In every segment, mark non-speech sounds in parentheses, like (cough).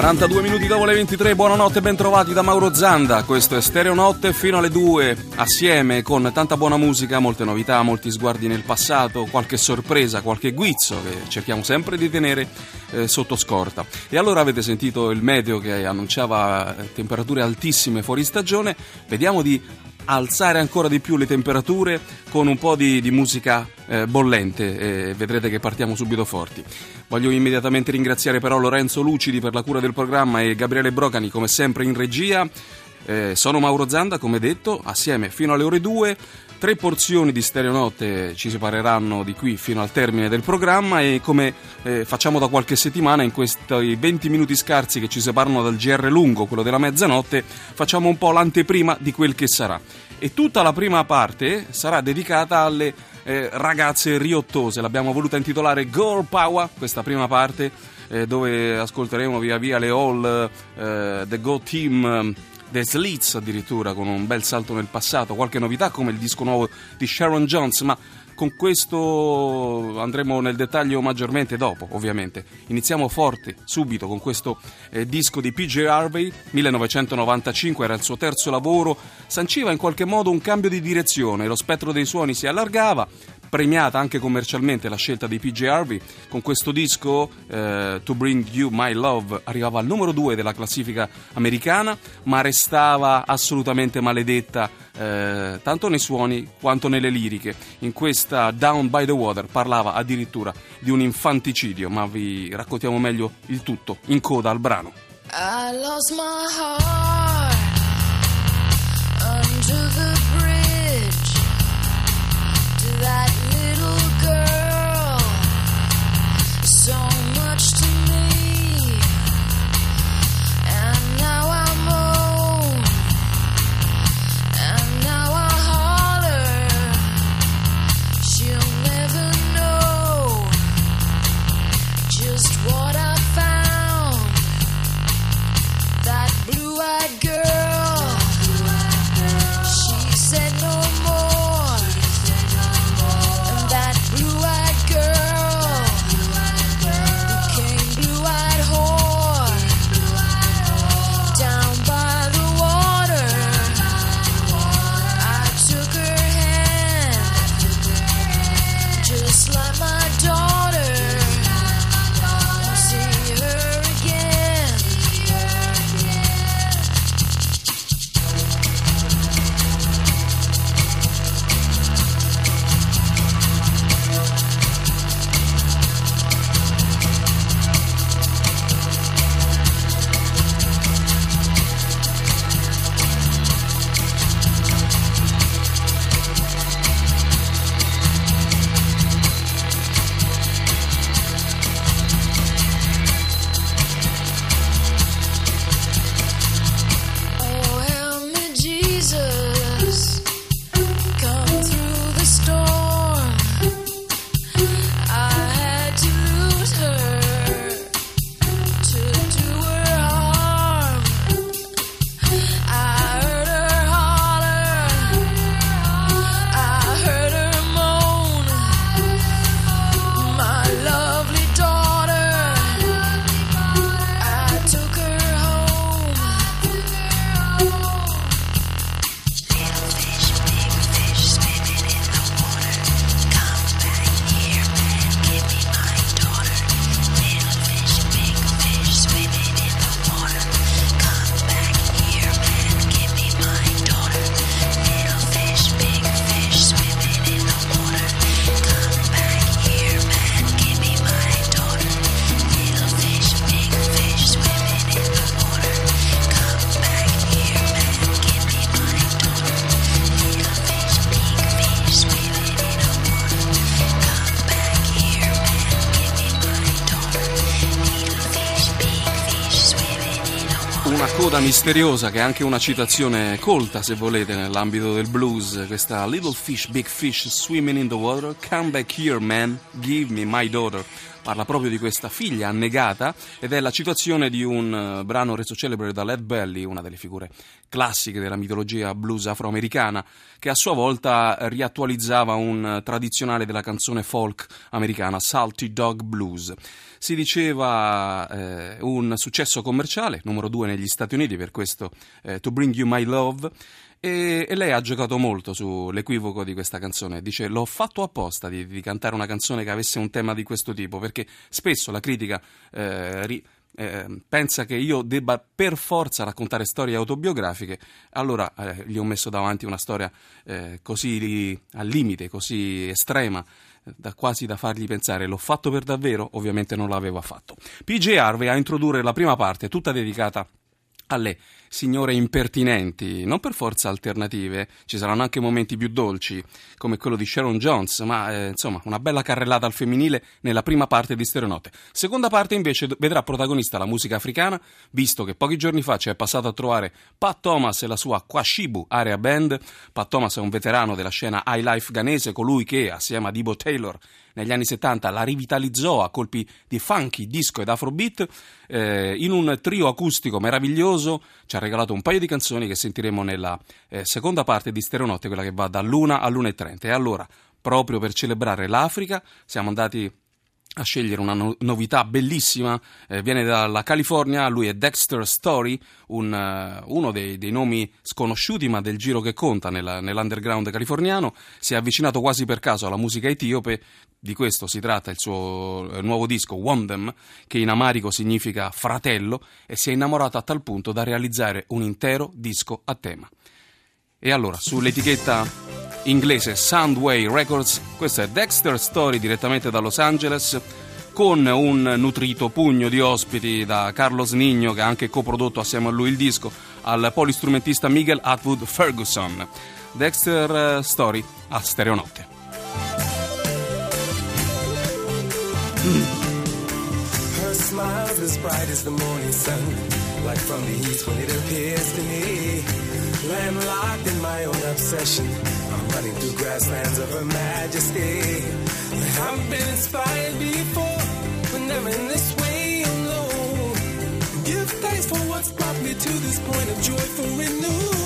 42 minuti dopo le 23, buonanotte, ben trovati da Mauro Zanda. Questo è Stereo Notte fino alle 2, assieme con tanta buona musica, molte novità, molti sguardi nel passato, qualche sorpresa, qualche guizzo che cerchiamo sempre di tenere eh, sotto scorta. E allora avete sentito il meteo che annunciava eh, temperature altissime fuori stagione, vediamo di alzare ancora di più le temperature con un po' di, di musica eh, bollente vedrete che partiamo subito forti. Voglio immediatamente ringraziare però Lorenzo Lucidi per la cura del programma e Gabriele Brocani come sempre in regia. Eh, sono Mauro Zanda, come detto, assieme fino alle ore 2. Tre porzioni di Stereonotte ci separeranno di qui fino al termine del programma e come eh, facciamo da qualche settimana in questi 20 minuti scarsi che ci separano dal GR lungo, quello della mezzanotte, facciamo un po' l'anteprima di quel che sarà. E tutta la prima parte sarà dedicata alle eh, ragazze riottose, l'abbiamo voluta intitolare Girl Power, questa prima parte eh, dove ascolteremo via via le All, eh, The Go Team The Slits addirittura con un bel salto nel passato, qualche novità come il disco nuovo di Sharon Jones, ma con questo andremo nel dettaglio maggiormente dopo, ovviamente. Iniziamo forte, subito, con questo eh, disco di PJ Harvey, 1995, era il suo terzo lavoro, sanciva in qualche modo un cambio di direzione, lo spettro dei suoni si allargava, premiata anche commercialmente la scelta di PJ Harvey. Con questo disco eh, To Bring You My Love arrivava al numero 2 della classifica americana ma restava assolutamente maledetta eh, tanto nei suoni quanto nelle liriche. In questa Down by the Water parlava addirittura di un infanticidio ma vi raccontiamo meglio il tutto in coda al brano. I lost my heart under the agora. Coda misteriosa che è anche una citazione colta se volete nell'ambito del blues. Questa Little Fish Big Fish Swimming in the Water Come back here man Give me my daughter parla proprio di questa figlia annegata ed è la citazione di un uh, brano reso celebre da Led Belly, una delle figure classiche della mitologia blues afroamericana, che a sua volta riattualizzava un uh, tradizionale della canzone folk americana, Salty Dog Blues. Si diceva eh, un successo commerciale, numero due negli Stati Uniti per questo eh, To Bring You My Love, e, e, lei ha giocato molto sull'equivoco di questa canzone. Dice: L'ho fatto apposta di, di, cantare una canzone che avesse un tema di questo tipo, perché spesso la critica eh, ri, eh, pensa che io debba per forza raccontare storie autobiografiche. Allora eh, gli ho messo davanti una storia eh, così al limite, così estrema. Da quasi da fargli pensare l'ho fatto per davvero, ovviamente non l'aveva fatto. PJ Harvey a introdurre la prima parte, tutta dedicata alle signore impertinenti, non per forza alternative, ci saranno anche momenti più dolci, come quello di Sharon Jones, ma eh, insomma una bella carrellata al femminile nella prima parte di Stereonote. Seconda parte invece vedrà protagonista la musica africana, visto che pochi giorni fa ci è passato a trovare Pat Thomas e la sua Kwashibu Area Band. Pat Thomas è un veterano della scena high life ghanese, colui che, assieme a Debo Taylor, negli anni 70 la rivitalizzò a colpi di funky, disco ed afrobeat, eh, in un trio acustico meraviglioso ci ha regalato un paio di canzoni che sentiremo nella eh, seconda parte di Stereonotte, quella che va dall'una all'1.30. E allora, proprio per celebrare l'Africa, siamo andati a scegliere una no- novità bellissima, eh, viene dalla California, lui è Dexter Story, un, uh, uno dei, dei, nomi sconosciuti ma del giro che conta nella, nell'underground californiano, si è avvicinato quasi per caso alla musica etiope, di questo si tratta il suo eh, nuovo disco Wondem, che in amarico significa fratello, e si è innamorato a tal punto da realizzare un intero disco a tema. E allora, sull'etichetta inglese Soundway Records. Questo è Dexter Story direttamente da Los Angeles con un nutrito pugno di ospiti da Carlos Nigno che ha anche coprodotto assieme a lui il disco al polistrumentista Miguel Atwood Ferguson. Dexter eh, Story a Stereonotte. Her smile's as bright as the morning sun, like from the east when it appears to me. Landlocked in my own obsession. Running through grasslands of her majesty. I've been inspired before, but never in this way alone. Give thanks for what's brought me to this point of joyful renewal.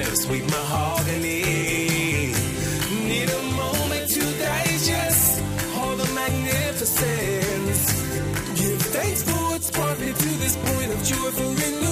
Of sweet mahogany. Need a moment to digest all the magnificence. Give thanks for what's brought me to this point of joyful renewal.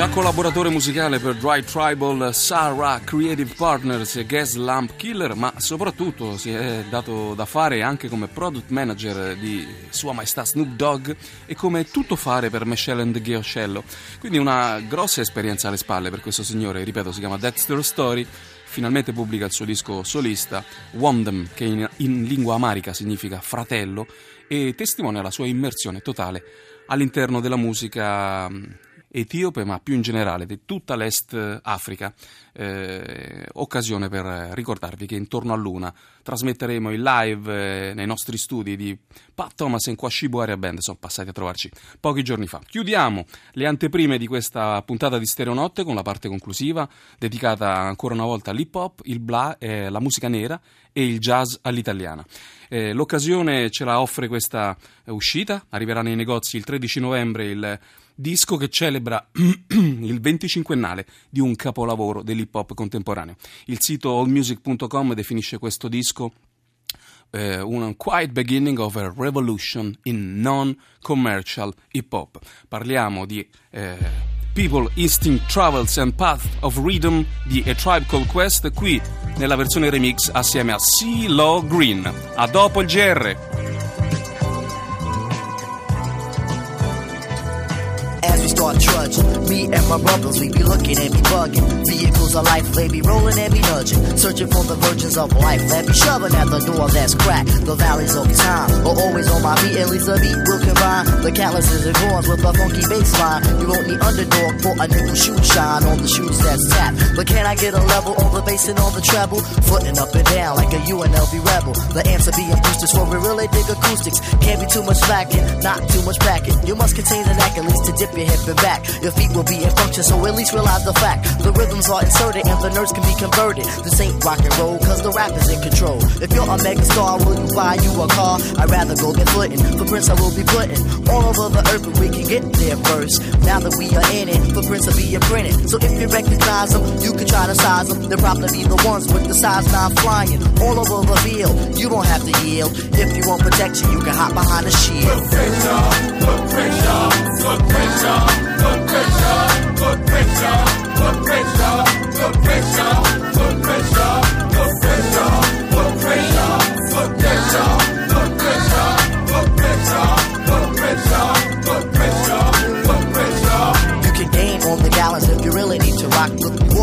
Già collaboratore musicale per Dry Tribal, Sarah Creative Partners e Gas Lamp Killer, ma soprattutto si è dato da fare anche come product manager di Sua Maestà Snoop Dogg e come tutto fare per Michelle and Ghioscello. Quindi una grossa esperienza alle spalle per questo signore, ripeto, si chiama Dexter Story finalmente pubblica il suo disco solista, Wondem, che in, in, lingua amarica significa fratello, e testimonia la sua immersione totale all'interno della musica etiope, ma più in generale di tutta l'Est Africa. Eh, occasione per ricordarvi che intorno a Luna trasmetteremo il live eh, nei nostri studi di Pat Thomas e Quashibu Area Band, sono passati a trovarci pochi giorni fa. Chiudiamo le anteprime di questa puntata di Stereonotte con la parte conclusiva, dedicata ancora una volta all'hip hop, il bla, eh, la musica nera e il jazz all'italiana. Eh, l'occasione ce la offre questa uscita, arriverà nei negozi il 13 novembre il disco che celebra (clears throat) il 25ennale di un capolavoro dell'hip hop contemporaneo. Il sito allmusic.com definisce questo disco eh, un quiet beginning of a revolution in non-commercial hip hop. Parliamo di eh, People, Instinct, Travels and Path of Rhythm di A Tribe Called Quest qui nella versione remix assieme a CeeLo Green. A dopo il GR! Start trudging. Me and my brothers, we be looking and be bugging. Vehicles of life, they be rolling and be nudging. Searching for the virgins of life that be shoving at the door that's cracked. The valleys of time are always on my feet, at least a beat will combine. The calluses and horns with a funky bass line. You won't need underdog for a nickel shoe shine on the shoes that's tapped. But can I get a level on the bass and on the treble? Footing up and down like a UNLV rebel. The answer being boosters for we really dig acoustics. Can't be too much slacking, not too much packing. You must contain an at least to dip your hip back. Your feet will be in function, so at least realize the fact. The rhythms are inserted and the nerves can be converted. This ain't rock and roll, cause the rap is in control. If you're a mega star, will you buy you a car? I'd rather go get footing. For Prince, I will be putting all over the earth, but we can get there first. Now that we are in it, for Prince will be printed. So if you recognize them, you can try to size them. They'll probably be the ones with the size 9 flying all over the field. You don't have to yield. If you want protection, you can hop behind a shield. Put pressure, put pressure, put pressure. Put pressure, put pressure, put pressure, put pressure, put pressure,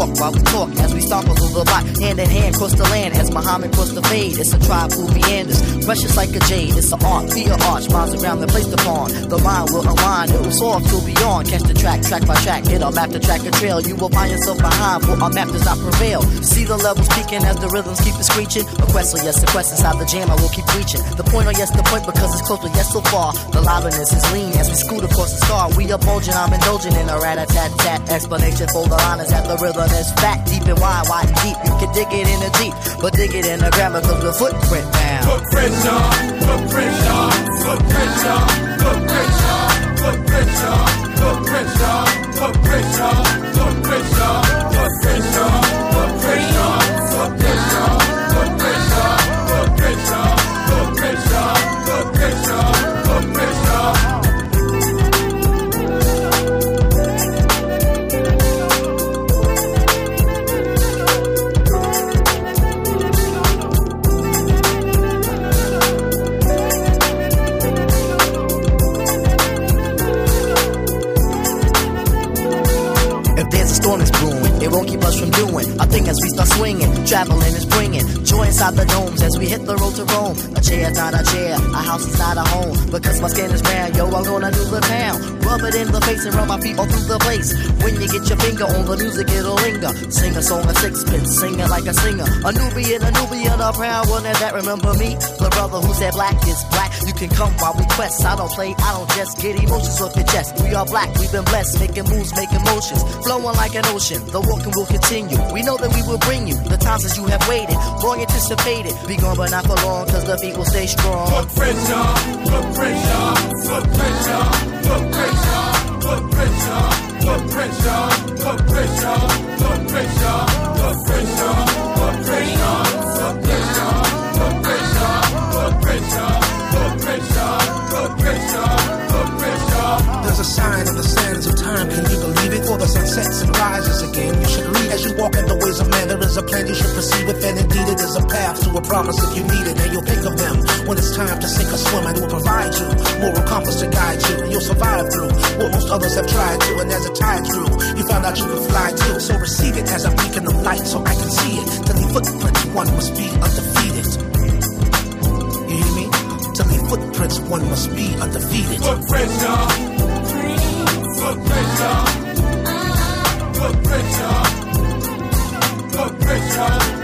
walk while we talk as we stomp through the block, hand in hand, cross the land as Muhammad crossed the fade. It's a tribe who meanders, precious like a jade. It's an art, be an arch, minds around the place upon. The mind will unwind, it will soar to beyond. Catch the track, track by track, hit a map to track a trail. You will find yourself behind, for our map does not prevail. See the levels peaking as the rhythms keep it screeching. A quest, yes, the quest inside the jam, I will keep reaching. The point, oh yes, the point, because it's close, but yes, so far. The liveliness is lean as we scoot across the star. We are bulging, I'm indulging in a rat a tat tat. Explanation for the line is that the rhythm is fat, deep and wide, wide and deep. You can dig it in a deep, but dig it in a grammar cause the footprint down. Footprint on, footprint on, footprint on, footprint on, footprint on, footprint on, footprint on, footprint on, footprint on. más que it face and run my feet all through the place. When you get your finger on the music, it'll linger. Sing a song of sixpence, singing like a singer. A Nubian, a Nubian, a proud one that remember me. The brother who said black is black. You can come while we quest. I don't play, I don't just get emotions off your chest. We are black, we've been blessed, making moves, making motions. Flowing like an ocean, the walking will continue. We know that we will bring you the times as you have waited, long anticipated. Be gone, but not for long, cause the beat will stay strong. Pressure, put pressure, put pressure, put pressure, put there's a sign in the sands of time, can you believe it? For the sun sets and rises again. You should read as you walk in the ways of man. There is a plan you should proceed with, and indeed it is a path to a promise if you need it. And you'll think of when it's time to sink or swim, I will provide you moral compass to guide you. And you'll survive through what most others have tried to. And as a tide drew, you found out you can fly too. So receive it as a beacon of light, so I can see it. To leave footprints, one must be undefeated. You hear me? To leave footprints, one must be undefeated. Footprints, y'all. Footprints, y'all. Footprints, y'all. Footprints, y'all.